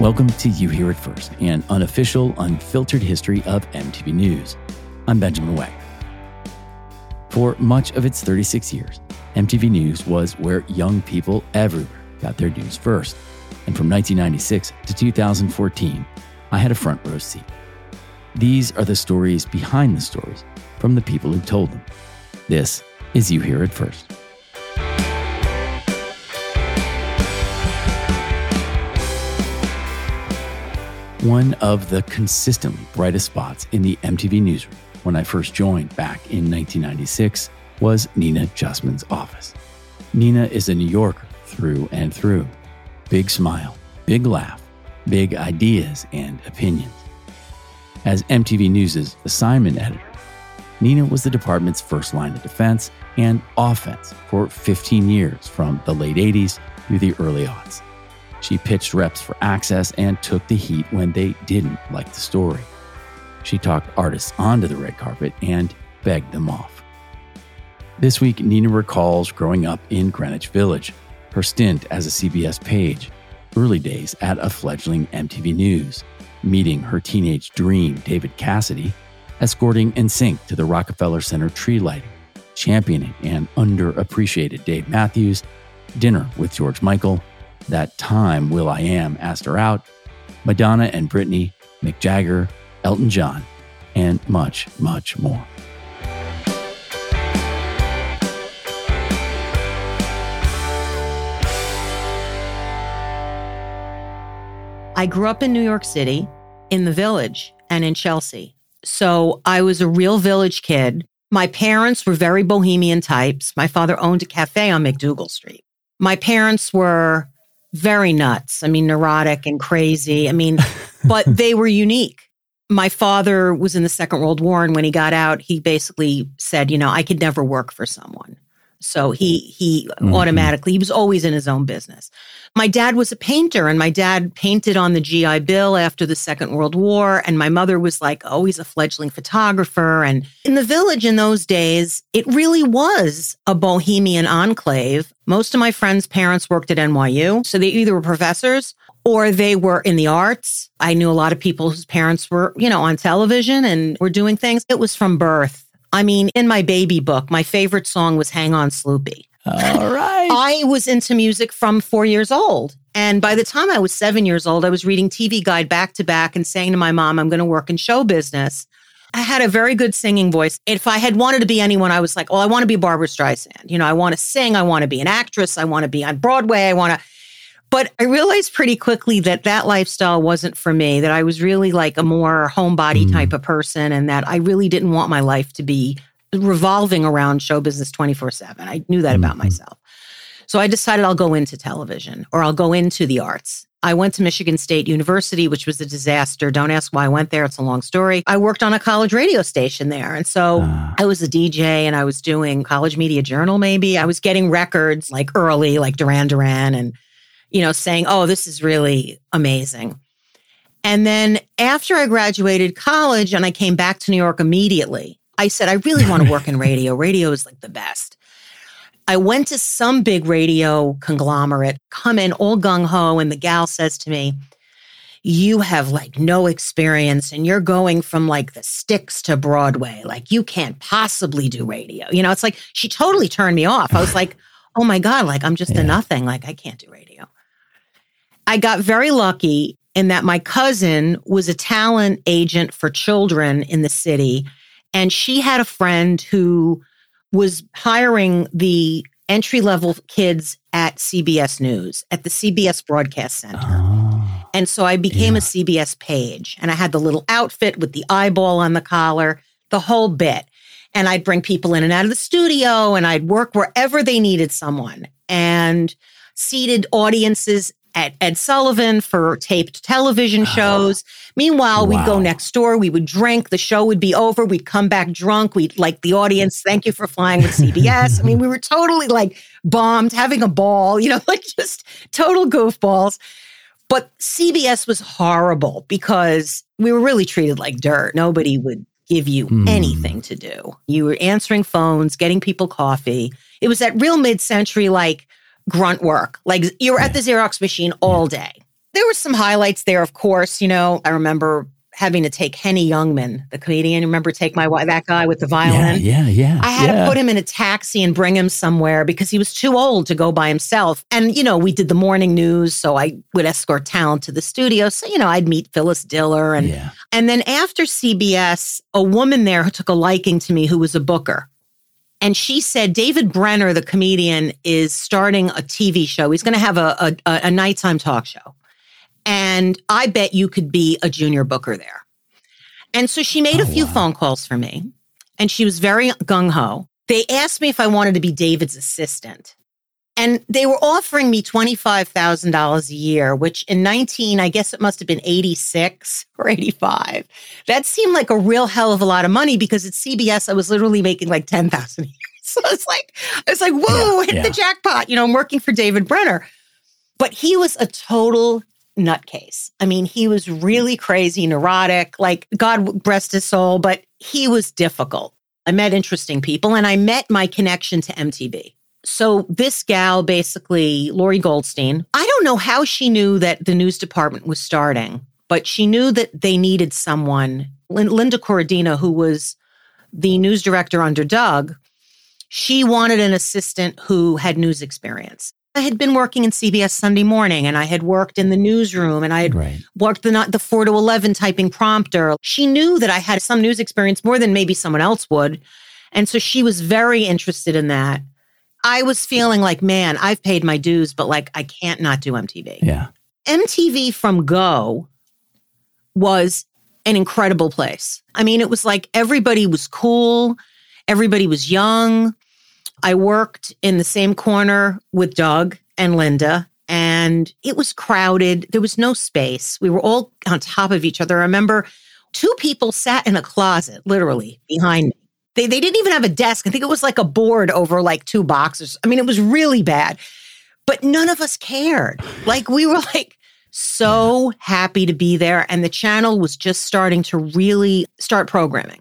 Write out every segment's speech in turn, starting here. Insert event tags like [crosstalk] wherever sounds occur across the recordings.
Welcome to You Hear It First, an unofficial, unfiltered history of MTV News. I'm Benjamin Wagner. For much of its 36 years, MTV News was where young people everywhere got their news first. And from 1996 to 2014, I had a front row seat. These are the stories behind the stories from the people who told them. This is You Hear It First. One of the consistently brightest spots in the MTV newsroom when I first joined back in 1996 was Nina Justman's office. Nina is a New Yorker through and through. Big smile, big laugh, big ideas and opinions. As MTV News' assignment editor, Nina was the department's first line of defense and offense for 15 years from the late 80s through the early aughts. She pitched reps for access and took the heat when they didn't like the story. She talked artists onto the red carpet and begged them off. This week, Nina recalls growing up in Greenwich Village, her stint as a CBS page, early days at a fledgling MTV News, meeting her teenage dream, David Cassidy, escorting NSYNC to the Rockefeller Center tree lighting, championing an underappreciated Dave Matthews, dinner with George Michael, that time will.i.am asked her out, Madonna and Britney, Mick Jagger, Elton John, and much, much more. I grew up in New York City, in the village, and in Chelsea. So I was a real village kid. My parents were very bohemian types. My father owned a cafe on MacDougal Street. My parents were very nuts. I mean, neurotic and crazy. I mean, [laughs] but they were unique. My father was in the Second World War, and when he got out, he basically said, you know, I could never work for someone. So he he mm-hmm. automatically he was always in his own business. My dad was a painter and my dad painted on the GI Bill after the Second World War and my mother was like always a fledgling photographer and in the village in those days it really was a bohemian enclave. Most of my friends' parents worked at NYU, so they either were professors or they were in the arts. I knew a lot of people whose parents were, you know, on television and were doing things. It was from birth I mean, in my baby book, my favorite song was Hang On Sloopy. All right. I was into music from four years old. And by the time I was seven years old, I was reading TV Guide back to back and saying to my mom, I'm going to work in show business. I had a very good singing voice. If I had wanted to be anyone, I was like, well, I want to be Barbra Streisand. You know, I want to sing. I want to be an actress. I want to be on Broadway. I want to. But I realized pretty quickly that that lifestyle wasn't for me, that I was really like a more homebody mm. type of person and that I really didn't want my life to be revolving around show business 24 7. I knew that mm-hmm. about myself. So I decided I'll go into television or I'll go into the arts. I went to Michigan State University, which was a disaster. Don't ask why I went there. It's a long story. I worked on a college radio station there. And so uh. I was a DJ and I was doing college media journal, maybe. I was getting records like early, like Duran Duran and you know, saying, oh, this is really amazing. And then after I graduated college and I came back to New York immediately, I said, I really want to work in radio. Radio is like the best. I went to some big radio conglomerate, come in all gung ho, and the gal says to me, You have like no experience and you're going from like the sticks to Broadway. Like you can't possibly do radio. You know, it's like she totally turned me off. I was like, Oh my God, like I'm just yeah. a nothing. Like I can't do radio. I got very lucky in that my cousin was a talent agent for children in the city. And she had a friend who was hiring the entry level kids at CBS News, at the CBS Broadcast Center. Oh, and so I became yeah. a CBS page and I had the little outfit with the eyeball on the collar, the whole bit. And I'd bring people in and out of the studio and I'd work wherever they needed someone and seated audiences at Ed Sullivan for taped television shows. Meanwhile, wow. we'd go next door, we would drink, the show would be over, we'd come back drunk, we'd like the audience, thank you for flying with CBS. I mean, we were totally like bombed, having a ball, you know, [laughs] like just total goofballs. But CBS was horrible because we were really treated like dirt. Nobody would give you mm. anything to do. You were answering phones, getting people coffee. It was that real mid century, like, grunt work. Like you were at the Xerox machine all day. There were some highlights there, of course. You know, I remember having to take Henny Youngman, the comedian. Remember, take my that guy with the violin. Yeah, yeah, yeah. I had yeah. to put him in a taxi and bring him somewhere because he was too old to go by himself. And you know, we did the morning news, so I would escort talent to the studio. So you know, I'd meet Phyllis Diller, and Yeah. and then after CBS, a woman there who took a liking to me, who was a booker. And she said, David Brenner, the comedian, is starting a TV show. He's going to have a, a, a nighttime talk show. And I bet you could be a junior booker there. And so she made Oh, a few wow. phone calls for me, and she was very gung ho. They asked me if I wanted to be David's assistant. And they were offering me $25,000 a year, which in 19, I guess it must have been 86 or 85. That seemed like a real hell of a lot of money because at CBS, I was literally making like 10,000 a year. [laughs] So it's like, I was like, whoa, Yeah, hit yeah. the jackpot. You know, I'm working for David Brenner. But he was a total nutcase. I mean, he was really crazy, neurotic, like God rest his soul, but he was difficult. I met interesting people and I met my connection to MTV. So this gal, basically, Lori Goldstein, I don't know how she knew that the news department was starting, but she knew that they needed someone. Lin- Linda Corradino, who was the news director under Doug, she wanted an assistant who had news experience. I had been working in CBS Sunday morning and I had worked in the newsroom and I had Right. worked the, the 4 to 11 typing prompter. She knew that I had some news experience more than maybe someone else would. And so she was very interested in that. I was feeling like, man, I've paid my dues, but like I can't not do MTV. Yeah. MTV from Go was an incredible place. I mean, it was like everybody was cool, everybody was young. I worked in the same corner with Doug and Linda, and it was crowded. There was no space. We were all on top of each other. I remember two people sat in a closet, literally behind me. They, they didn't even have a desk. I think it was like a board over like two boxes. I mean, it was really bad, but none of us cared. Like, we were like, so happy to be there. And the channel was just starting to really start programming.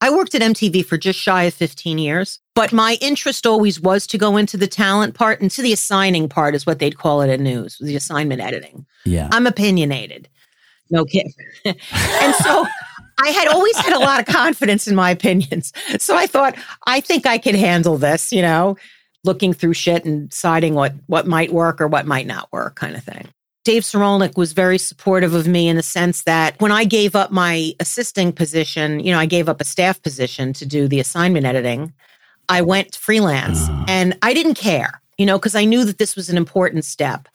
I worked at MTV for just shy of 15 years, but my interest always was to go into the talent part and to the assigning part, is what they'd call it in news, the assignment editing. Yeah. I'm opinionated. No kidding. [laughs] and so I had always had a lot of confidence in my opinions. So I thought, I think I could handle this, you know, looking through shit and deciding what what might work or what might not work, kind of thing. Dave Sirulnick was very supportive of me in the sense that when I gave up my assisting position, you know, I gave up a staff position to do the assignment editing. I went freelance Ah. and I didn't care, you know, because I knew that this was an important step.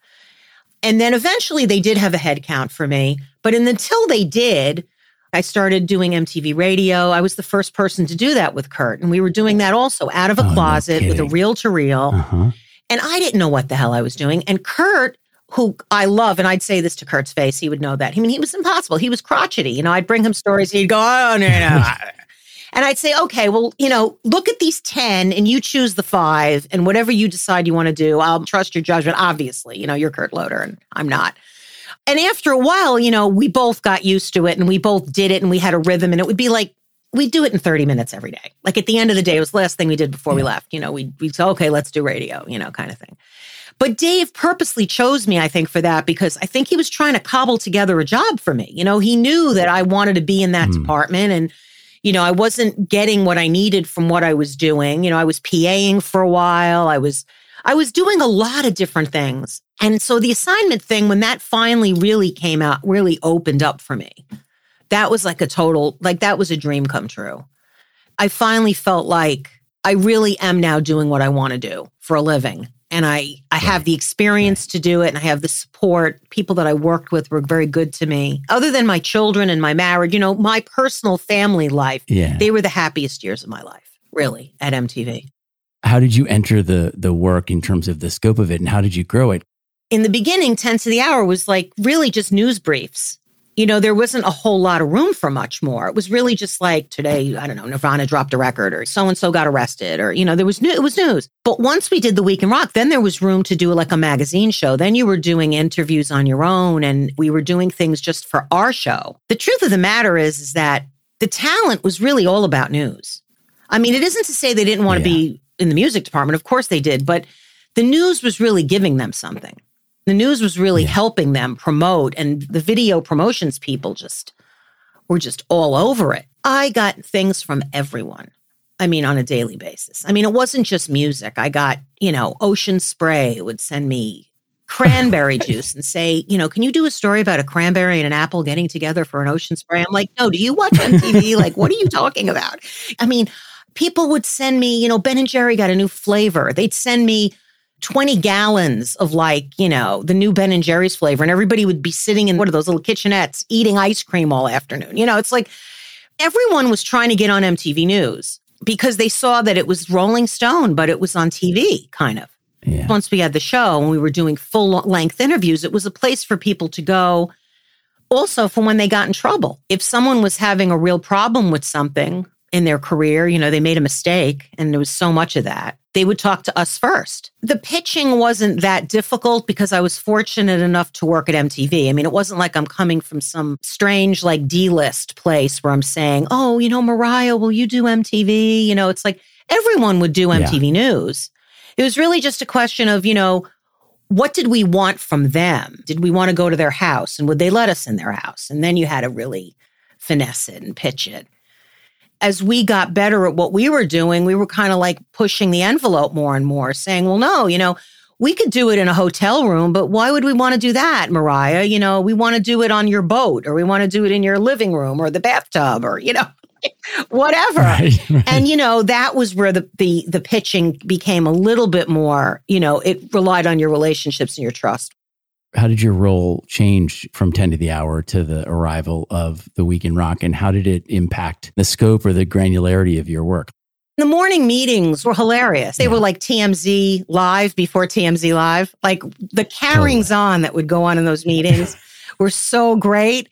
And then eventually they did have a headcount for me. But in, until they did, I started doing MTV radio. I was the first person to do that with Kurt. And we were doing that also out of a Oh, no closet with a reel to reel. Uh-huh. And I didn't know what the hell I was doing. And Kurt, who I love, and I'd say this to Kurt's face, he would know that. I mean, he was impossible. He was crotchety. You know, I'd bring him stories. He'd go, oh, no, no. [laughs] and I'd say, okay, well, you know, look at these 10 and you choose the five and whatever you decide you want to do, I'll trust your judgment. Obviously, you know, you're Kurt Loder and I'm not. And after a while, you know, we both got used to it and we both did it and we had a rhythm and it would be like, we'd do it in 30 minutes every day. Like at the end of the day, it was the last thing we did before we left. You know, we'd, we'd say, okay, let's do radio, you know, kind of thing. But Dave purposely chose me, I think, for that because I think he was trying to cobble together a job for me. You know, he knew that I wanted to be in that Hmm. department and, you know, I wasn't getting what I needed from what I was doing. You know, I was PAing for a while. I was I was doing a lot of different things. And so the assignment thing, when that finally really came out, really opened up for me. That was like a total, like that was a dream come true. I finally felt like I really am now doing what I want to do for a living. And I, I have the experience to do it and I have the support. People that I worked with were very good to me. Other than my children and my marriage, you know, my personal family life, Yeah. they were the happiest years of my life, really, at MTV. How did you enter the the work in terms of the scope of it and how did you grow it? in the beginning, 10 to the hour was like really just news briefs. You know, there wasn't a whole lot of room for much more. It was really just like today, I don't know, Nirvana dropped a record or so and so got arrested or, you know, there was new, it was news. But once we did the Week in Rock, then there was room to do like a magazine show. Then you were doing interviews on your own and we were doing things just for our show. The truth of the matter is, is that the talent was really all about news. I mean, it isn't to say they didn't want to Yeah. be in the music department. Of course they did, but the news was really giving them something. The news was really yeah. helping them promote, and the video promotions people just were just all over it. I got things from everyone. I mean, on a daily basis. I mean, it wasn't just music. I got, you know, Ocean Spray would send me cranberry [laughs] juice and say, you know, can you do a story about a cranberry and an apple getting together for an ocean spray? I'm like, no, do you watch MTV? like, what are you talking about? I mean, people would send me, you know, Ben and Jerry got a new flavor. They'd send me 20 gallons of like, you know, the new Ben and Jerry's flavor. And everybody would be sitting in one of those little kitchenettes eating ice cream all afternoon. You know, it's like everyone was trying to get on MTV News because they saw that it was Rolling Stone, but it was on TV, kind of. Yeah. Once we had the show and we were doing full length interviews, it was a place for people to go also for when they got in trouble. If someone was having a real problem with something, in their career. You know, they made a mistake, and there was so much of that. They would talk to us first. The pitching wasn't that difficult because I was fortunate enough to work at MTV. I mean, it wasn't like I'm coming from some strange, like D list place where I'm saying, oh, you know, Mariah, will you do MTV? You know, it's like everyone would do MTV yeah. News. It was really just a question of, you know, what did we want from them? Did we want to go to their house and would they let us in their house? And then you had to really finesse it and pitch it as we got better at what we were doing, we were kind of like pushing the envelope more and more, saying, well, no, you know, we could do it in a hotel room, but why would we want to do that, Mariah? You know, we want to do it on your boat or we want to do it in your living room or the bathtub or, you know, [laughs] whatever. Right, [laughs] right. And you know, that was where the, the the pitching became a little bit more, you know, it relied on your relationships and your trust. How did your role change from 10 to the hour to the arrival of the Week in Rock? And how did it impact the scope or the granularity of your work? The morning meetings were hilarious. They yeah. were like TMZ live before TMZ live. Like the carryings totally. on that would go on in those meetings [laughs] were so great.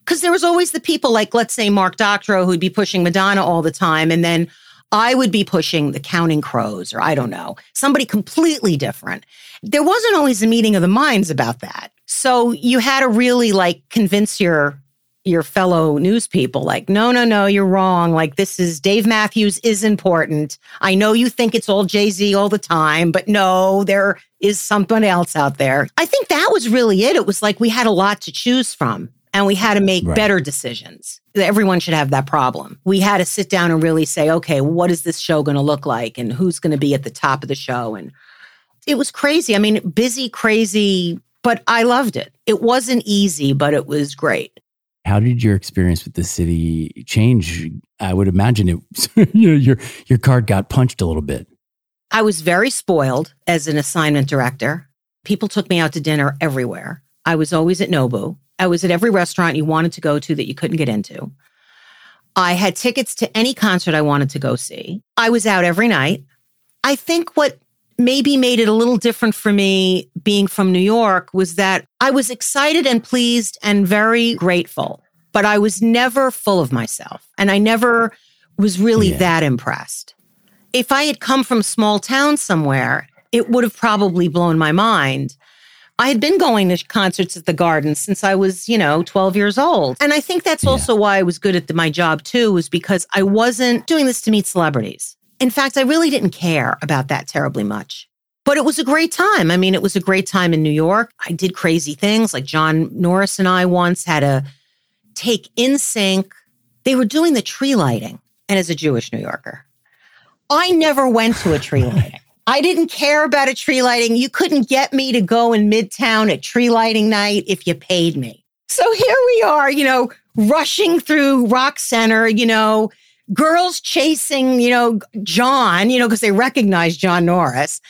Because there was always the people like, let's say, Mark Doctorow, who'd be pushing Madonna all the time. And then I would be pushing the Counting Crows, or I don't know, somebody completely different. There wasn't always a meeting of the minds about that. So you had to really like convince your your fellow news people like no no no you're wrong. Like this is Dave Matthews is important. I know you think it's all Jay-Z all the time but no there is someone else out there. I think that was really it. It was like we had a lot to choose from and we had to make right. better decisions. Everyone should have that problem. We had to sit down and really say, okay, what is this show going to look like and who's going to be at the top of the show? And it was crazy. I mean, busy, crazy, but I loved it. It wasn't easy, but it was great. How did your experience with the city change? I would imagine it [laughs] you know, your your card got punched a little bit. I was very spoiled as an assignment director. People took me out to dinner everywhere. I was always at Nobu. I was at every restaurant you wanted to go to that you couldn't get into. I had tickets to any concert I wanted to go see. I was out every night. I think what maybe made it a little different for me being from New York was that I was excited and pleased and very grateful, but I was never full of myself and I never was really yeah. that impressed. If I had come from a small town somewhere, it would have probably blown my mind. I had been going to concerts at the garden since I was, you know, 12 years old. And I think that's yeah. also why I was good at the, my job too, was because I wasn't doing this to meet celebrities. In fact, I really didn't care about that terribly much. But it was a great time. I mean, it was a great time in New York. I did crazy things like John Norris and I once had to take NSYNC. They were doing the tree lighting. And as a Jewish New Yorker, I never went to a tree [laughs] lighting. I didn't care about a tree lighting. You couldn't get me to go in Midtown at tree lighting night if you paid me. So here we are, you know, rushing through Rock Center, you know, girls chasing, you know, John, you know, because they recognize John Norris.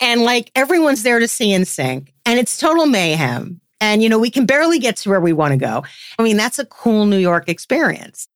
And like everyone's there to see NSYNC. And it's total mayhem. And, you know, we can barely get to where we want to go. I mean, that's a cool New York experience.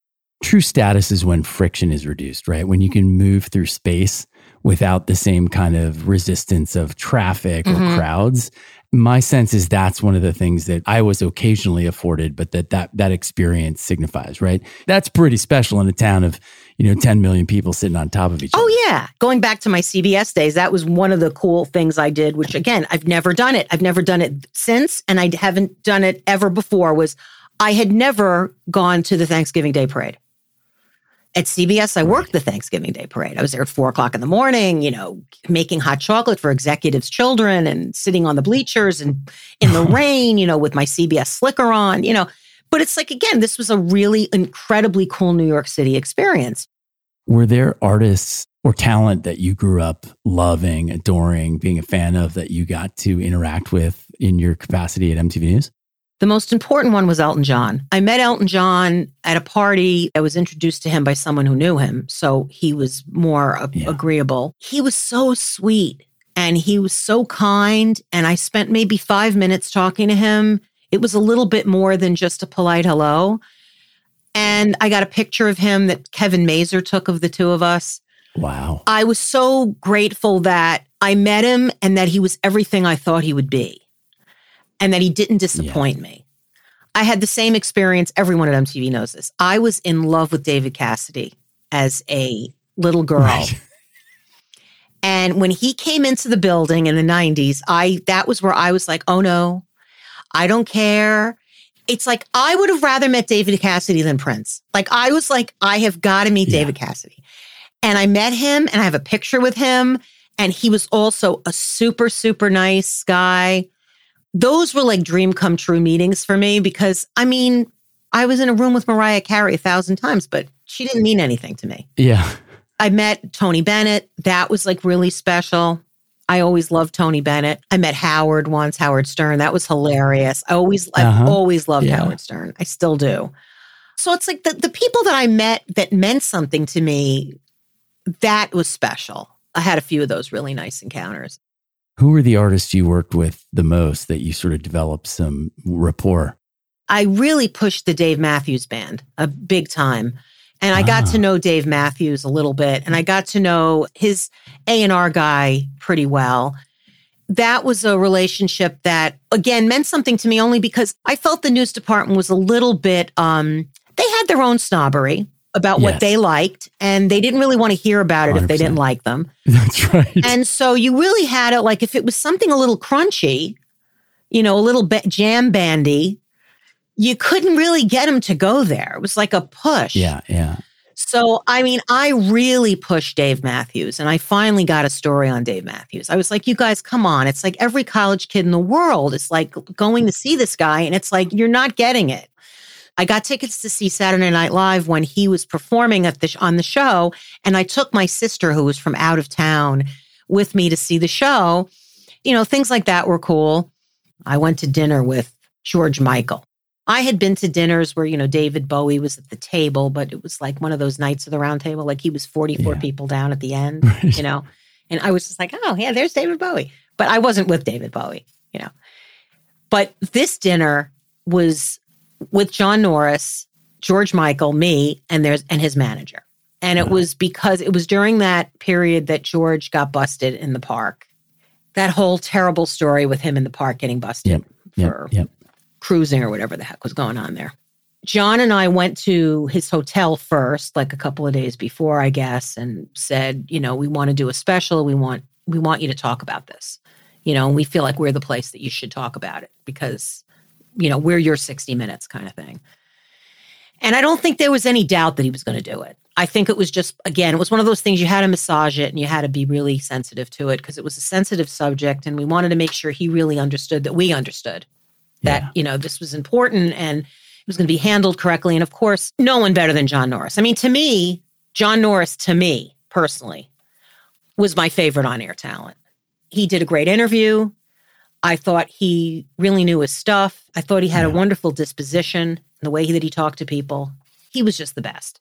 True status is when friction is reduced, right? When you can move through space without the same kind of resistance of traffic or mm-hmm. crowds. My sense is that's one of the things that I was occasionally afforded, but that that that experience signifies, right? That's pretty special in a town of, you know, 10 million people sitting on top of each oh, other. Oh yeah. Going back to my CBS days, that was one of the cool things I did, which again, I've never done it. I've never done it since and I haven't done it ever before was I had never gone to the Thanksgiving Day parade. At CBS, I worked the Thanksgiving Day parade. I was there at four o'clock in the morning, you know, making hot chocolate for executives' children and sitting on the bleachers and in the [laughs] rain, you know, with my CBS slicker on, you know. But it's like, again, this was a really incredibly cool New York City experience. Were there artists or talent that you grew up loving, adoring, being a fan of that you got to interact with in your capacity at MTV News? The most important one was Elton John. I met Elton John at a party. I was introduced to him by someone who knew him. So he was more yeah. agreeable. He was so sweet and he was so kind. And I spent maybe five minutes talking to him. It was a little bit more than just a polite hello. And I got a picture of him that Kevin Mazur took of the two of us. Wow. I was so grateful that I met him and that he was everything I thought he would be and that he didn't disappoint yeah. me. I had the same experience. Everyone at MTV knows this. I was in love with David Cassidy as a little girl. Right. [laughs] And when he came into the building in the 90s, I that was where I was like, "Oh no. I don't care." It's like I would have rather met David Cassidy than Prince. Like I was like, I have got to meet yeah. David Cassidy. And I met him and I have a picture with him and he was also a super super nice guy those were like dream come true meetings for me because I mean, I was in a room with Mariah Carey a thousand times, but she didn't mean anything to me. Yeah. I met Tony Bennett. That was like really special. I always loved Tony Bennett. I met Howard once, Howard Stern. That was hilarious. I always, uh-huh. I've always loved yeah. Howard Stern. I still do. So it's like the, the people that I met that meant something to me, that was special. I had a few of those really nice encounters. Who were the artists you worked with the most that you sort of developed some rapport? I really pushed the Dave Matthews Band a big time. And I ah. got to ah. know Dave Matthews a little bit and I got to know his A&R guy pretty well. That was a relationship that again meant something to me only because I felt the news department was a little bit um they had their own snobbery about yes. what they liked and they didn't really want to hear about it 100%. if they didn't like them. [laughs] That's right. And so you really had it like if it was something a little crunchy, you know, a little bit jam bandy, you couldn't really get them to go there. It was like a push. Yeah, yeah. So, I mean, I really pushed Dave Matthews and I finally got a story on Dave Matthews. I was like, you guys, come on. It's like every college kid in the world is like going to see this guy and it's like, you're not getting it. I got tickets to see Saturday Night Live when he was performing at the on the show, and I took my sister who was from out of town with me to see the show. You know, things like that were cool. I went to dinner with George Michael. I had been to dinners where, you know, David Bowie was at the table, but it was like one of those nights of the round table. Like he was 44 yeah. people down at the end, [laughs] right. you know? And I was just like, oh, yeah, there's David Bowie. But I wasn't with David Bowie, you know? But this dinner was with John Norris, George Michael, me, and there's and his manager. And it was because it was during that period that George got busted in the park. That whole terrible story with him in the park getting busted yep, for yep, yep. cruising or whatever the heck was going on there. John and I went to his hotel first, like a couple of days before, I guess, and said, you know, we want to do a special. We want we want you to talk about this. You know, and we feel like we're the place that you should talk about it because you know, we're your 60 minutes kind of thing. And I don't think there was any doubt that he was going to do it. I think it was just, again, it was one of those things you had to massage it and you had to be really sensitive to it because it was a sensitive subject. And we wanted to make sure he really understood that we understood that, yeah. you know, this was important and it was going to be handled correctly. And of course, no one better than John Norris. I mean, to me, John Norris, to me personally, was my favorite on air talent. He did a great interview. I thought he really knew his stuff. I thought he had yeah. a wonderful disposition, the way that he talked to people. He was just the best.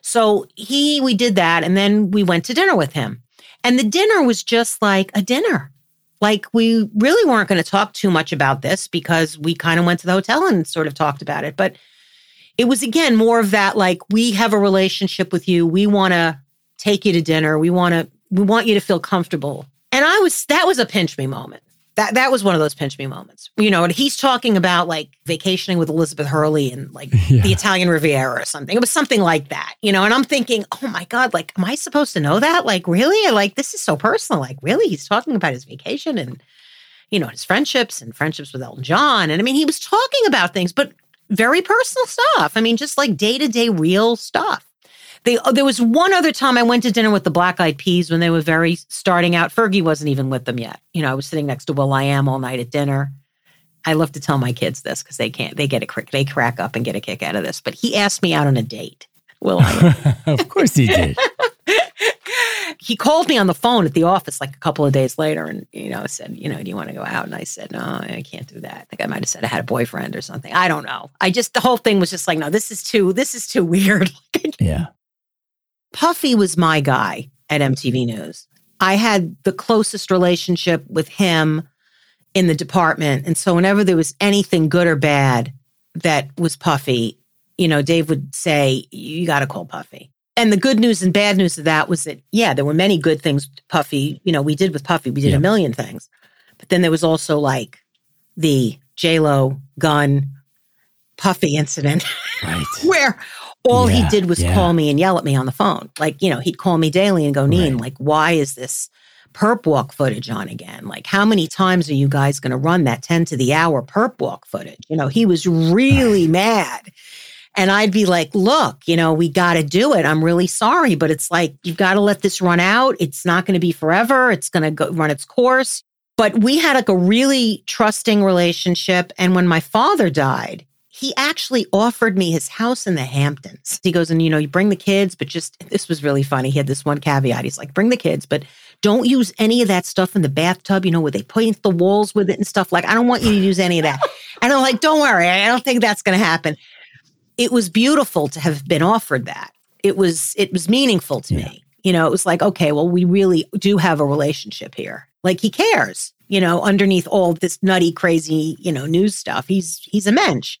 So he, we did that, and then we went to dinner with him. And the dinner was just like a dinner. Like we really weren't going to talk too much about this because we kind of went to the hotel and sort of talked about it. But it was again more of that like we have a relationship with you. We want to take you to dinner. We want to we want you to feel comfortable. And I was that was a pinch me moment that that was one of those pinch me moments. You know, and he's talking about like vacationing with Elizabeth Hurley and like [laughs] yeah. the Italian Riviera or something. It was something like that, you know, and I'm thinking, oh my God, like, am I supposed to know that? Like, really? Like, this is so personal. Like, really? He's talking about his vacation and, you know, his friendships and friendships with Elton John. And I mean, he was talking about things, but very personal stuff. I mean, just like day to day real stuff. They, uh, there was one other time I went to dinner with the Black Eyed Peas when they were very starting out. Fergie wasn't even with them yet. You know, I was sitting next to will.i.am all night at dinner. I love to tell my kids this because they can't, they get a they crack up and get a kick out of this. But he asked me out on a date. Will I? [laughs] of course he did. [laughs] he called me on the phone at the office like a couple of days later and, you know, said, you know, do you want to go out? And I said, no, I can't do that. I think I might have said I had a boyfriend or something. I don't know. I just, the whole thing was just like, no, this is too, this is too weird. [laughs] yeah. Puffy was my guy at MTV News. I had the closest relationship with him in the department. And so whenever there was anything good or bad that was Puffy, you know, Dave would say, you got to call Puffy and the good news and bad news of that was that yeah there were many good things puffy you know we did with puffy we did yeah. a million things but then there was also like the j-lo gun puffy incident [laughs] right. where all yeah, he did was yeah. call me and yell at me on the phone like you know he'd call me daily and go neen right. like why is this perp walk footage on again like how many times are you guys going to run that 10 to the hour perp walk footage you know he was really mad and I'd be like, look, you know, we got to do it. I'm really sorry, but it's like, you've got to let this run out. It's not going to be forever. It's going to run its course. But we had like a really trusting relationship. And when my father died, he actually offered me his house in the Hamptons. He goes, and you know, you bring the kids, but just this was really funny. He had this one caveat. He's like, bring the kids, but don't use any of that stuff in the bathtub, you know, where they paint the walls with it and stuff. Like, I don't want you to use any of that. [laughs] And I'm like, don't worry, I don't think that's going to happen it was beautiful to have been offered that. It was it was meaningful to yeah. me. You know, it was like, okay, well, we really do have a relationship here. Like he cares, you know, underneath all this nutty, crazy, you know, news stuff. He's he's a mensch.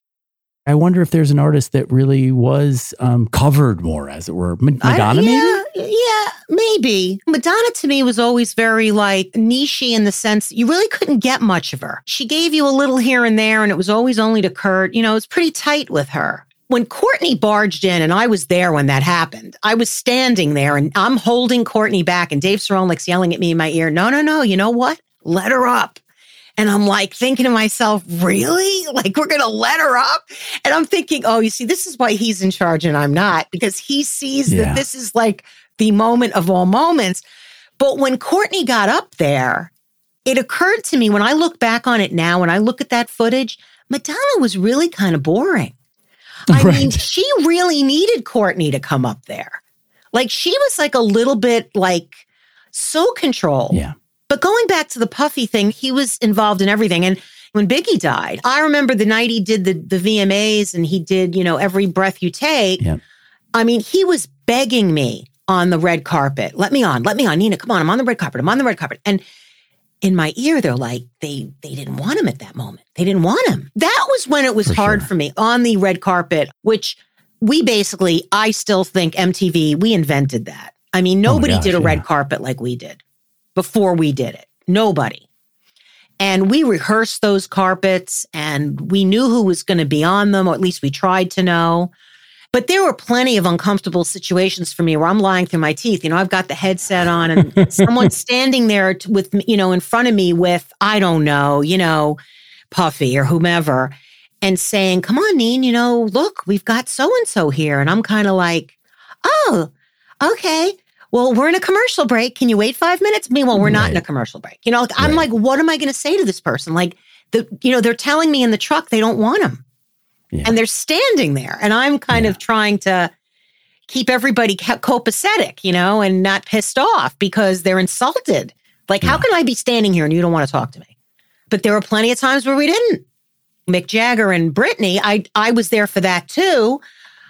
I wonder if there's an artist that really was um, covered more, as it were. Madonna, I, yeah, maybe? Yeah, maybe. Madonna to me was always very like nichey in the sense you really couldn't get much of her. She gave you a little here and there, and it was always only to Kurt. You know, it was pretty tight with her when Courtney barged in, and I was there when that happened, I was standing there and I'm holding Courtney back, and Dave Sirulnick's yelling at me in my ear, No, no, no, you know what? Let her up. And I'm like thinking to myself, really? Like, we're going to let her up? And I'm thinking, oh, you see, this is why he's in charge and I'm not, because he sees yeah. that this is like the moment of all moments. But when Courtney got up there, it occurred to me when I look back on it now, when I look at that footage, Madonna was really kind of boring. I right. mean, she really needed Courtney to come up there. Like she was like a little bit like so controlled. Yeah. But going back to the Puffy thing, he was involved in everything. And when Biggie died, I remember the night he did the the VMAs and he did, you know, every breath you take. Yeah. I mean, he was begging me on the red carpet. Let me on, let me on. Nina, come on. I'm on the red carpet. I'm on the red carpet. And in my ear, they're like, they they didn't want him at that moment. They didn't want him. That was when it was for hard sure. for me on the red carpet, which we basically, I still think MTV, we invented that. I mean, oh nobody oh gosh, did a yeah. red carpet like we did before we did it. Nobody. And we rehearsed those carpets and we knew who was going to be on them, or at least we tried to know. But there were plenty of uncomfortable situations for me where I'm lying through my teeth. You know, I've got the headset on and [laughs] someone's standing there with, you know, in front of me with, I don't know, you know, Puffy or whomever, and saying, come on, Neen, you know, look, we've got so and so here. And I'm kind of like, oh, okay. Well, we're in a commercial break. Can you wait five minutes? Meanwhile, we're right. not in a commercial break. You know, I'm right. like, what am I going to say to this person? Like, the, you know, they're telling me in the truck they don't want him. Yeah. And they're standing there. And I'm kind yeah. of trying to keep everybody copacetic, you know, and not pissed off because they're insulted. Like, yeah. how can I be standing here and you don't want to talk to me? But there were plenty of times where we didn't. Mick Jagger and Britney, I I was there for that too.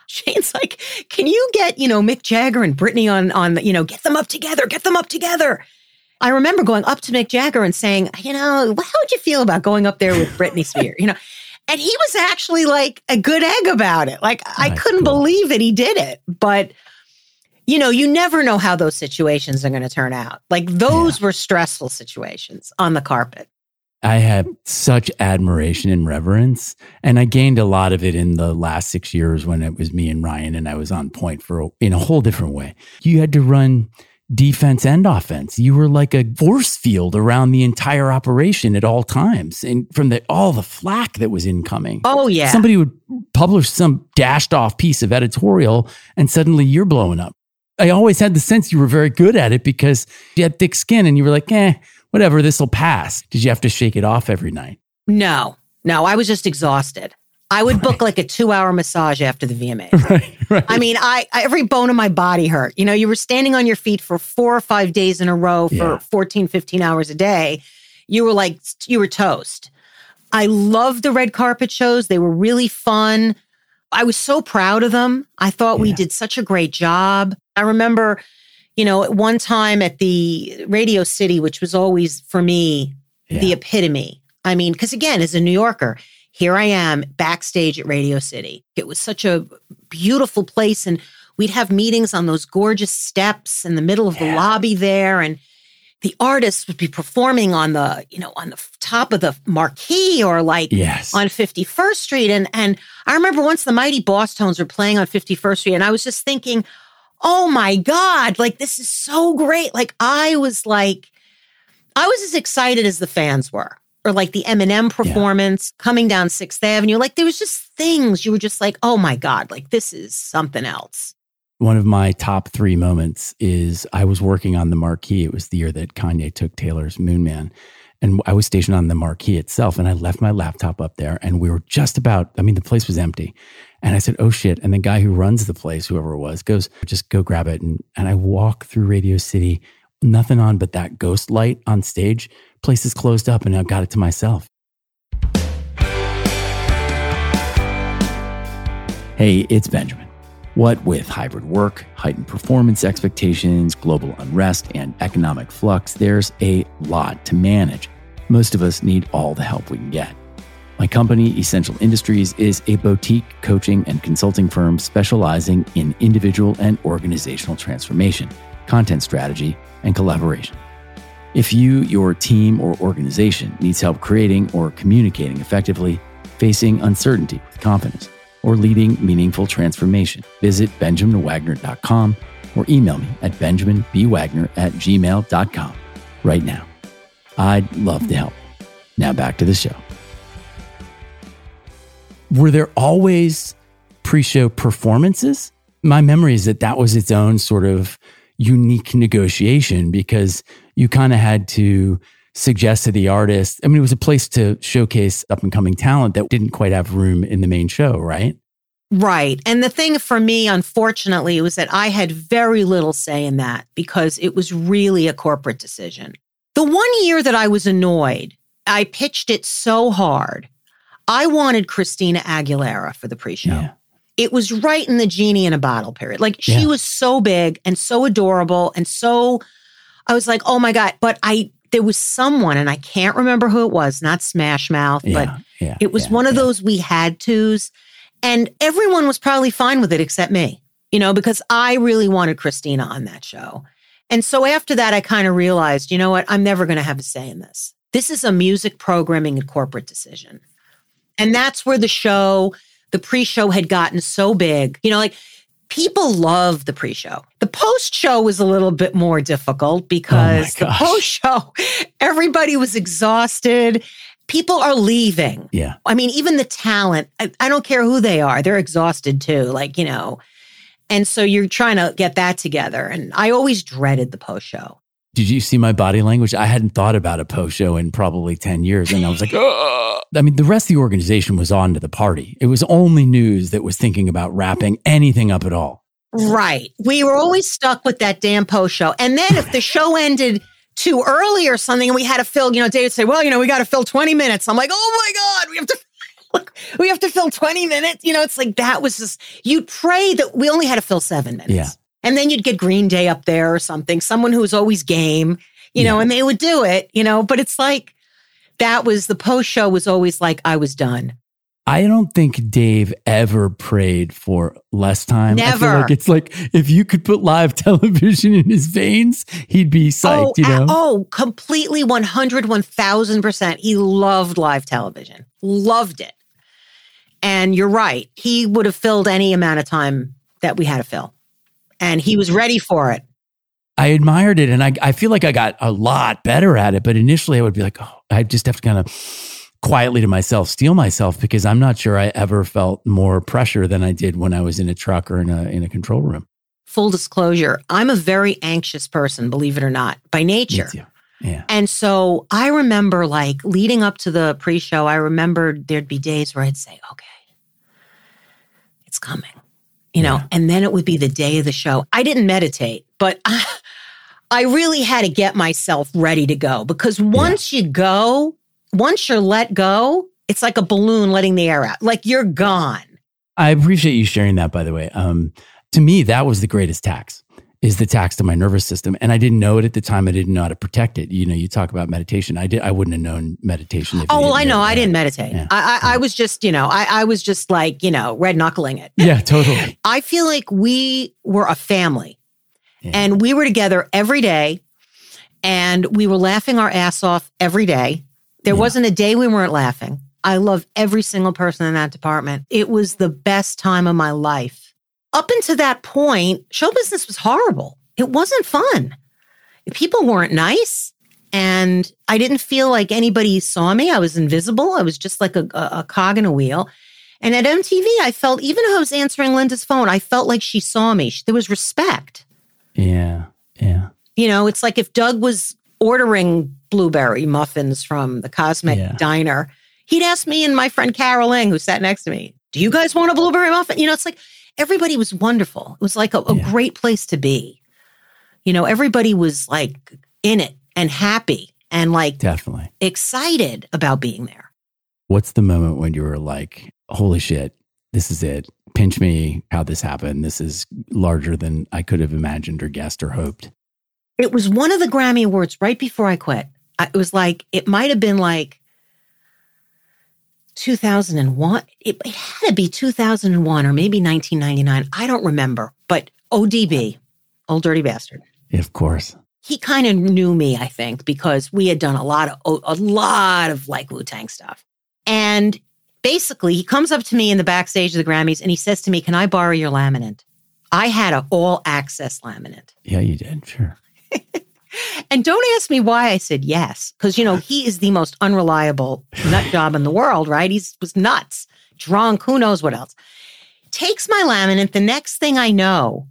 Shane's [laughs] like, can you get, you know, Mick Jagger and Britney on on, you know, get them up together, get them up together. I remember going up to Mick Jagger and saying, you know, how would you feel about going up there with Britney [laughs] Spears? You know, and he was actually like a good egg about it. Like I couldn't cool. believe that he did it. But you know, you never know how those situations are going to turn out. Like those yeah. were stressful situations on the carpet. I have such admiration and reverence. And I gained a lot of it in the last six years when it was me and Ryan, and I was on point for a, in a whole different way. You had to run defense and offense. You were like a force field around the entire operation at all times. And from the all the flack that was incoming. Oh yeah. Somebody would publish some dashed off piece of editorial and suddenly you're blowing up. I always had the sense you were very good at it because you had thick skin and you were like, eh, whatever, this will pass. Did you have to shake it off every night? No, no, I was just exhausted. I would book like a two hour massage after the VMA. [laughs] Right, right. I mean, I, I every bone in my body hurt. You know, you were standing on your feet for four or five days in a row for Yeah. 14, 15 hours a day. You were like, you were toast. I loved the red carpet shows. They were really fun. I was so proud of them. I thought we did such a great job. I remember, you know, at one time at the Radio City, which was always for me the epitome. I mean, because again, as a New Yorker, here I am backstage at Radio City. It was such a beautiful place, and we'd have meetings on those gorgeous steps in the middle of the lobby there, and the artists would be performing on the, you know, on the top of the marquee or like Yes. on 51st Street. And and I remember once the Mighty Bosstones were playing on 51st Street, and I was just thinking, oh my God, like this is so great. Like I was like, I was as excited as the fans were. Or like the Eminem performance coming down Sixth Avenue. Like there was just things you were just like, oh my God, like this is something else. One of my top three moments is I was working on the marquee. It was the year that Kanye took Taylor's Moon Man. And I was stationed on the marquee itself. And I left my laptop up there. And we were just about, I mean, the place was empty. And I said, oh shit. And the guy who runs the place, whoever it was, goes, just go grab it. And, and I walk through Radio City, nothing on but that ghost light on stage. Place is closed up. And I got it to myself. Hey, it's Benjamin. What with hybrid work, heightened performance expectations, global unrest, and economic flux, there's a lot to manage. Most of us need all the help we can get. My company, Essential Industries, is a boutique coaching and consulting firm specializing in individual and organizational transformation, content strategy, and collaboration. If you, your team, or organization needs help creating or communicating effectively, facing uncertainty with confidence, or leading meaningful transformation, visit benjaminwagner.com or email me at benjaminbwagner at gmail.com right now. I'd love to help. Now back to the show. Were there always pre show performances? My memory is that that was its own sort of unique negotiation because you kind of had to suggest to the artist. I mean, it was a place to showcase up and coming talent that didn't quite have room in the main show, right? Right. And the thing for me, unfortunately, was that I had very little say in that because it was really a corporate decision. The one year that I was annoyed, I pitched it so hard. I wanted Christina Aguilera for the pre show. Yeah. It was right in the genie in a bottle period. Like she Yeah. was so big and so adorable and so, I was like, oh my God. But I, there was someone, and I can't remember who it was, not Smash Mouth, but Yeah. Yeah. it was yeah, one of yeah. those we had tos, and everyone was probably fine with it except me, you know, because I really wanted Christina on that show. And so after that, I kind of realized, you know what? I'm never going to have a say in this. This is a music programming and corporate decision. And that's where the show, the pre show had gotten so big. You know, like people love the pre show. The post show was a little bit more difficult because oh the post show, [laughs] everybody was exhausted. People are leaving. Yeah. I mean, even the talent, I, I don't care who they are, they're exhausted too. Like, you know, and so you're trying to get that together. And I always dreaded the post show. Did you see my body language? I hadn't thought about a post show in probably 10 years. And I was like, "Ugh." [gasps] [gasps] I mean, the rest of the organization was on to the party. It was only news that was thinking about wrapping anything up at all. Right. We were always stuck with that damn post show. And then if the show [laughs] ended too early or something and we had to fill, you know, David would say, well, you know, we got to fill 20 minutes. I'm like, oh my God, we have to. [laughs] We have to fill 20 minutes. You know, it's like that was just, you'd pray that we only had to fill seven minutes. Yeah. And then you'd get Green Day up there or something, someone who was always game, you know, and they would do it, you know, but it's like that was the post show was always like, I was done. I don't think Dave ever prayed for less time. Never. like it's like if you could put live [laughs] television in his veins, he'd be psyched, oh, you know? oh, completely 100, 1000%. He loved live television, loved it. And you're right. He would have filled any amount of time that we had to fill. And he was ready for it. I admired it and I, I feel like I got a lot better at it. But initially I would be like, oh, I just have to kind of quietly to myself, steel myself because I'm not sure I ever felt more pressure than I did when I was in a truck or in a in a control room. Full disclosure, I'm a very anxious person, believe it or not, by nature. Yeah. And so I remember like leading up to the pre-show, I remembered there'd be days where I'd say, okay, it's coming, you know, Yeah. and then it would be the day of the show. I didn't meditate, but I, [laughs] I really had to get myself ready to go because once you go, once you're let go, it's like a balloon letting the air out. Like you're gone. I appreciate you sharing that, by the way. Um, to me, that was the greatest tax is the tax to my nervous system. And I didn't know it at the time. I didn't know how to protect it. You know, you talk about meditation. I did. I wouldn't have known meditation. If Oh, well, I know. I didn't meditate. Yeah. I, I, I was just, you know, I, I was just like, you know, red knuckling it. Yeah, totally. [laughs] I feel like we were a family Yeah. and we were together every day and we were laughing our ass off every day. There Yeah. wasn't a day we weren't laughing. I love every single person in that department. It was the best time of my life. Up until that point, show business was horrible. It wasn't fun. People weren't nice. And I didn't feel like anybody saw me. I was invisible. I was just like a, a, a cog in a wheel. And at MTV, I felt, even though I was answering Linda's phone, I felt like she saw me. There was respect. Yeah. Yeah. You know, it's like if Doug was ordering blueberry muffins from the Cosmic Yeah. Diner, he'd ask me and my friend Carol Ling, who sat next to me, Do you guys want a blueberry muffin? You know, it's like everybody was wonderful. It was like a, a Yeah. great place to be. You know, everybody was like in it and happy and like Definitely. excited about being there. What's the moment when you were like, holy shit, this is it? Pinch me how this happened. This is larger than I could have imagined or guessed or hoped. It was one of the Grammy Awards right before I quit. I, it was like, it might have been like 2001. It, it had to be 2001 or maybe 1999. I don't remember, but ODB, Old Dirty Bastard. Of course. He kind of knew me, I think, because we had done a lot of a lot of like Wu Tang stuff. And basically, he comes up to me in the backstage of the Grammys and he says to me, "Can I borrow your laminate?" I had an all access laminate. Yeah, you did. Sure. [laughs] And don't ask me why I said yes, because you know he is the most unreliable nut [laughs] job in the world, right? He was nuts, drunk, who knows what else. Takes my laminate. The next thing I know,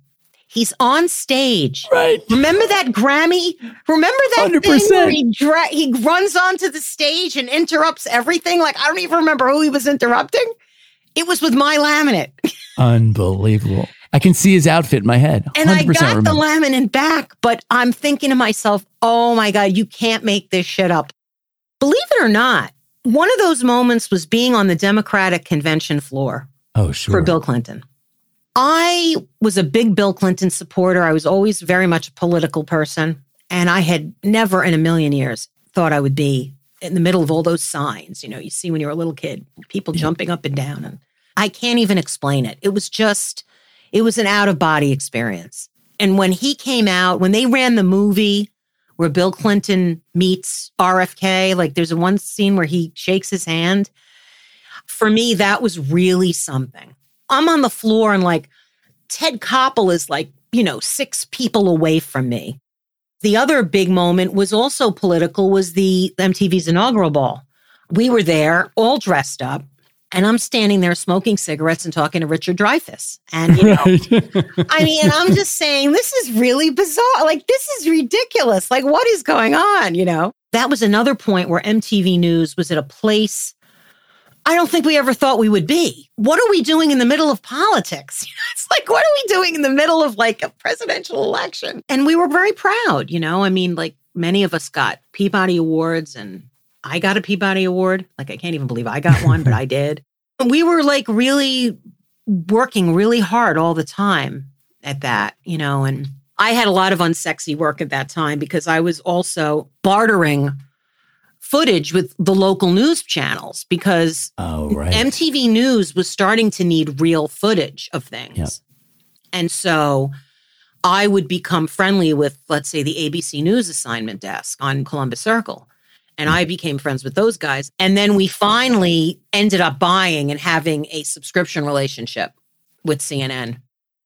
he's on stage. Right. Remember that Grammy? Remember that thing 100%. where he dra- he runs onto the stage and interrupts everything? Like I don't even remember who he was interrupting. It was with my laminate, [laughs] Unbelievable. I can see his outfit in my head. and I 100% got the remember. laminate back. But I'm thinking to myself, "Oh my god, you can't make this shit up." Believe it or not, one of those moments was being on the Democratic convention floor. Oh, sure. for Bill Clinton. I was a big Bill Clinton supporter. I was always very much a political person. And I had never in a million years thought I would be in the middle of all those signs, you know, you see when you're a little kid, people jumping up and down. And I can't even explain it. It was just, it was an out of body experience. And when he came out, when they ran the movie where Bill Clinton meets RFK, like there's a one scene where he shakes his hand. For me, that was really something. I'm on the floor and like Ted Koppel is like, you know, six people away from me. The other big moment was also political was the MTV's inaugural ball. We were there all dressed up and I'm standing there smoking cigarettes and talking to Richard Dreyfuss. And you know, [laughs] Right. I mean, I'm just saying this is really bizarre. Like this is ridiculous. Like what is going on, you know? That was another point where MTV News was at a place I don't think we ever thought we would be. What are we doing in the middle of politics? [laughs] It's like, what are we doing in the middle of like a presidential election? And we were very proud, you know? I mean, like many of us got Peabody Awards and I got a Peabody Award. Like, I can't even believe I got one, but I [laughs] did. We were like really working really hard all the time at that, you know, and I had a lot of unsexy work at that time because I was also bartering footage with the local news channels because oh, right. MTV News was starting to need real footage of things. Yep. And so I would become friendly with, let's say, the ABC News assignment desk on Columbus Circle. And I became friends with those guys. And then we finally ended up buying and having a subscription relationship with CNN.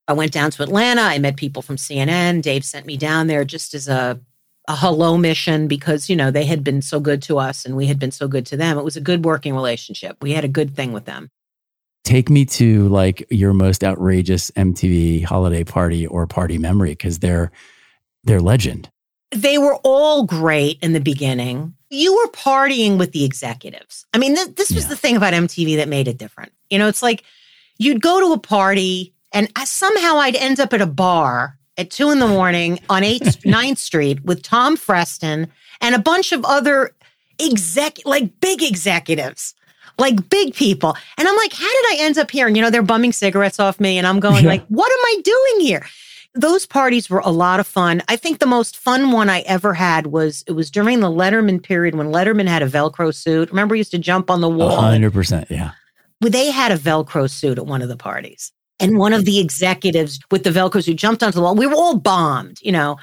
I went down to Atlanta. I met people from CNN. Dave sent me down there just as a, a hello mission because, you know, they had been so good to us and we had been so good to them. It was a good working relationship. We had a good thing with them. Take me to like your most outrageous MTV holiday party or party memory because they're they're legend. They were all great in the beginning. You were partying with the executives. I mean, th- this was Yeah. the thing about MTV that made it different. You know, it's like you'd go to a party and I, somehow I'd end up at a bar at two in the morning on 8th, 9th [laughs] Street with Tom Freston and a bunch of other exec, like big executives, like big people. And I'm like, how did I end up here? And, you know, they're bumming cigarettes off me. And I'm going Yeah. like, what am I doing here? Those parties were a lot of fun. I think the most fun one I ever had was it was during the Letterman period when Letterman had a Velcro suit. Remember, he used to jump on the wall. hundred percent. Yeah. Well, they had a Velcro suit at one of the parties. And one of the executives with the Velcro suit jumped onto the wall. We were all bombed, you know.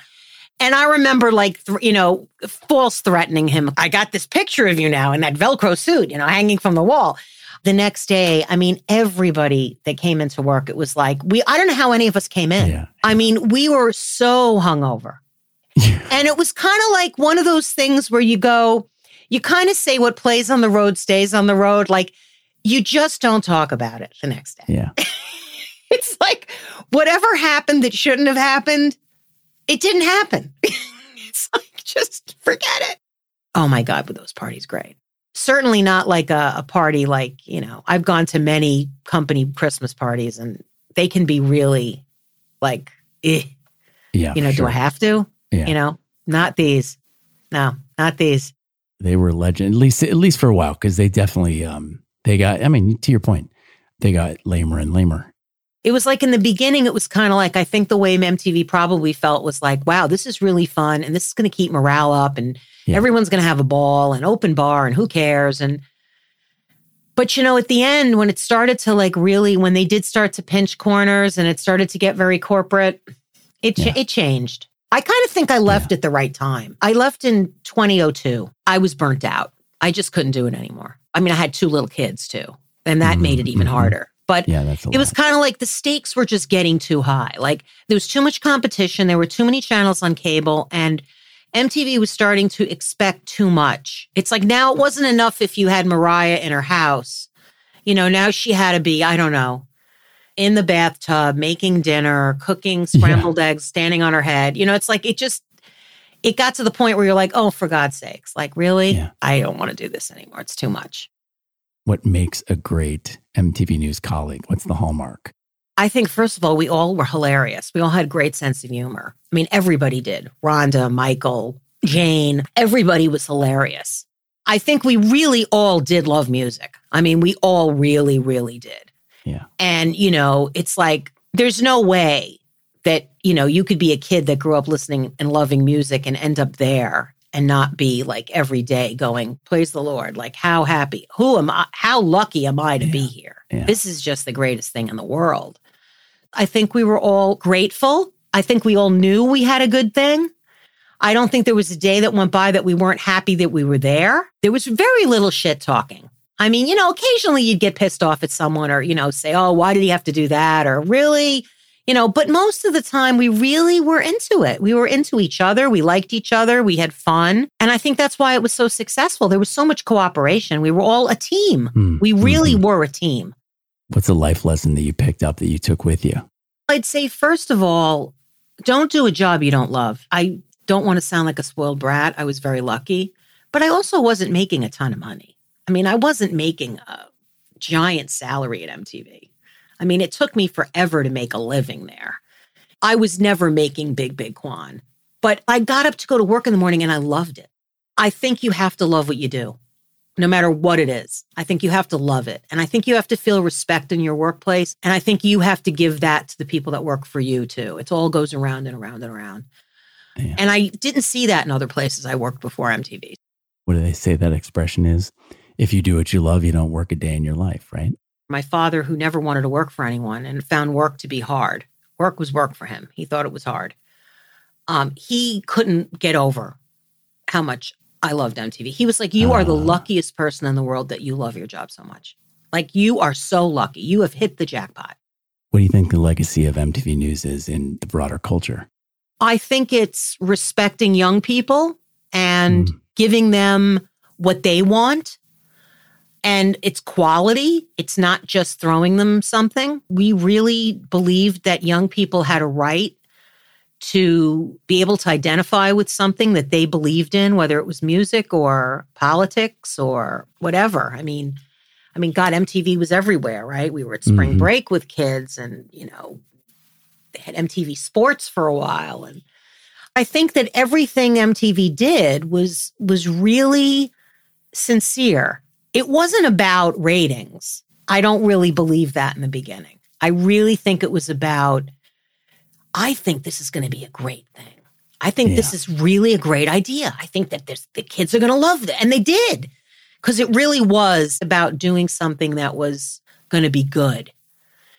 And I remember, like, th- you know, false threatening him. I got this picture of you now in that Velcro suit, you know, hanging from the wall. The next day, I mean, everybody that came into work, it was like, we, I don't know how any of us came in. Yeah. I mean, we were so hungover. And it was kind of like one of those things where you go, you kind of say what plays on the road stays on the road. Like you just don't talk about it the next day. Yeah. [laughs] It's like whatever happened that shouldn't have happened, it didn't happen. [laughs] it's like just forget it. Oh my God, were those parties great? Certainly not like a, a party like, you know, I've gone to many company Christmas parties and they can be really like, eh, Yeah. you know, sure. do I have to? Yeah. You know, not these. No, not these. they were legend at least at least for a while because they definitely um they got i mean to your point they got lamer and lamer It was like in the beginning, it was kind of like I think the way MTV probably felt was like, wow, this is really fun and this is going to keep morale up and Yeah. everyone's going to have a ball and open bar and who cares? And but you know at the end when it started to like really when they did start to pinch corners and it started to get very corporate it ch- Yeah. it changed. I kind of think i left at the right time. I left in 2002 i was burnt out. I just couldn't do it anymore. I mean i had two little kids too and that Mhm, made it even mhm. harder but yeah that's it was kind of like the stakes were just getting too high. Like there was too much competition. There were too many channels on cable, and MTV was starting to expect too much. It's like now it wasn't enough if you had Mariah in her house. You know, now she had to be, I don't know, in the bathtub, making dinner, cooking scrambled eggs, standing on her head. You know, it's like it just, it got to the point where you're like, oh, for God's sakes, like, really? Yeah. I don't want to do this anymore. It's too much. What makes a great mtv news colleague what's the hallmark I think, first of all, we all were hilarious. We all had great sense of humor. I mean, everybody did. Rhonda, Michael, mm-hmm. Jane, everybody was hilarious. I think we really all did love music. I mean, we all really, really did. Yeah. And, you know, it's like there's no way that, you know, you could be a kid that grew up listening and loving music and end up there and not be like every day going, praise the Lord. Like, how happy, who am I? How lucky am I to be here? Yeah. This is just the greatest thing in the world. I think we were all grateful. I think we all knew we had a good thing. I don't think there was a day that went by that we weren't happy that we were there. There was very little shit talking. I mean, you know, occasionally you'd get pissed off at someone or, you know, say, oh, why did he have to do that? Or really, you know, but most of the time we really were into it. We were into each other. We liked each other. We had fun. And I think that's why it was so successful. There was so much cooperation. We were all a team. Hmm. We really Mhm. were a team. what's a life lesson that you picked up that you took with you I'd say, first of all, don't do a job you don't love. I don't want to sound like a spoiled brat. I was very lucky, but I also wasn't making a ton of money. I mean, I wasn't making a giant salary at MTV. I mean, it took me forever to make a living there. I was never making big, big Quan, but I got up to go to work in the morning and I loved it. I think you have to love what you do, no matter what it is. I think you have to love it. And I think you have to feel respect in your workplace. And I think you have to give that to the people that work for you too. It all goes around and around and around. Yeah. And I didn't see that in other places I worked before MTV. what do they say that expression is if you do what you love you don't work a day in your life right My father, who never wanted to work for anyone and found work to be hard, work was work for him. He thought it was hard. Um, he couldn't get over how much I loved MTV. He was like, You are the Ah. luckiest person in the world that you love your job so much. Like, you are so lucky. You have hit the jackpot. What do you think the legacy of MTV News is in the broader culture? I think it's respecting young people and mm. giving them what they want. And it's quality. It's not just throwing them something. We really believed that young people had a right to be able to identify with something that they believed in, whether it was music or politics or whatever. I mean, I mean, God, MTV was everywhere, right? We were at spring mm-hmm. break with kids and, you know, they had MTV sports for a while. And I think that everything MTV did was was really sincere. It wasn't about ratings. I don't really believe that in the beginning. I really think it was about I think this is going to be a great thing. I think yeah. this is really a great idea. I think that the kids are going to love it. And they did, because it really was about doing something that was going to be good.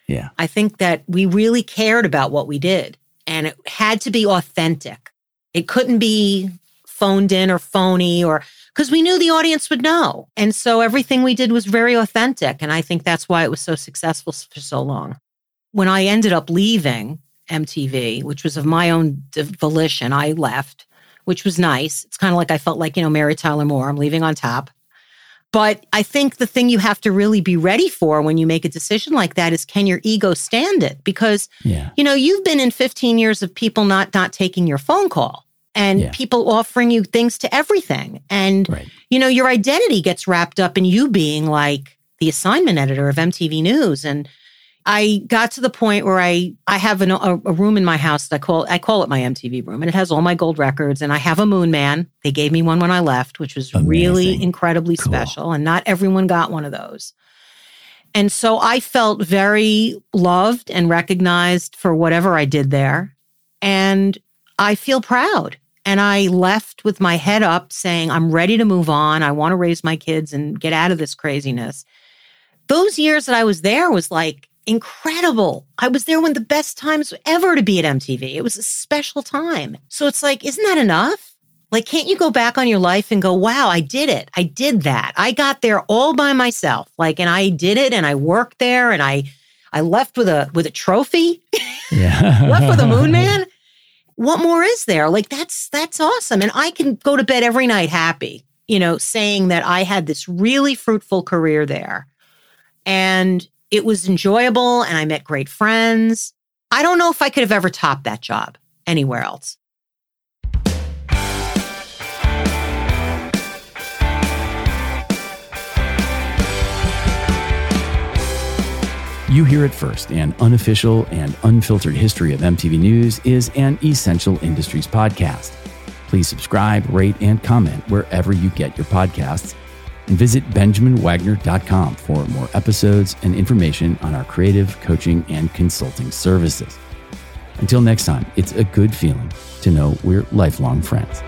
Yeah. I think that we really cared about what we did, and it had to be authentic. It couldn't be phoned in or phony or because we knew the audience would know. And so everything we did was very authentic. And I think that's why it was so successful for so long. When I ended up leaving, MTV, which was of my own volition. I left, which was nice. It's kind of like I felt like, you know, Mary Tyler Moore, I'm leaving on top. But I think the thing you have to really be ready for when you make a decision like that is can your ego stand it? Because, yeah. you know, you've been in 15 years of people not not taking your phone call and yeah. people offering you things to everything. And, right. you know, your identity gets wrapped up in you being like the assignment editor of MTV News. And I got to the point where I I have an, a, a, room in my house that I call I call it my MTV room, and it has all my gold records. And I have a Moon Man. They gave me one when I left, which was Amazing. really incredibly cool. special, and not everyone got one of those. And so I felt very loved and recognized for whatever I did there, and I feel proud. And I left with my head up, saying, "I'm ready to move on. I want to raise my kids and get out of this craziness." Those years that I was there was like incredible. I was there when the best times ever to be at MTV. It was a special time. So it's like, isn't that enough? Like, can't you go back on your life and go, wow, I did it. I did that. I got there all by myself. Like, and I did it and I worked there and I, I left with a, with a trophy. Yeah. [laughs] left with a moon man. What more is there? Like, that's, that's awesome. And I can go to bed every night happy, you know, saying that I had this really fruitful career there. And it was enjoyable and I met great friends. I don't know if I could have ever topped that job anywhere else. You Hear It First, an unofficial and unfiltered history of MTV News, is an essential industries podcast. Please subscribe, rate, and comment wherever you get your podcasts and visit benjaminwagner.com for more episodes and information on our creative, coaching, and consulting services. Until next time, it's a good feeling to know we're lifelong friends.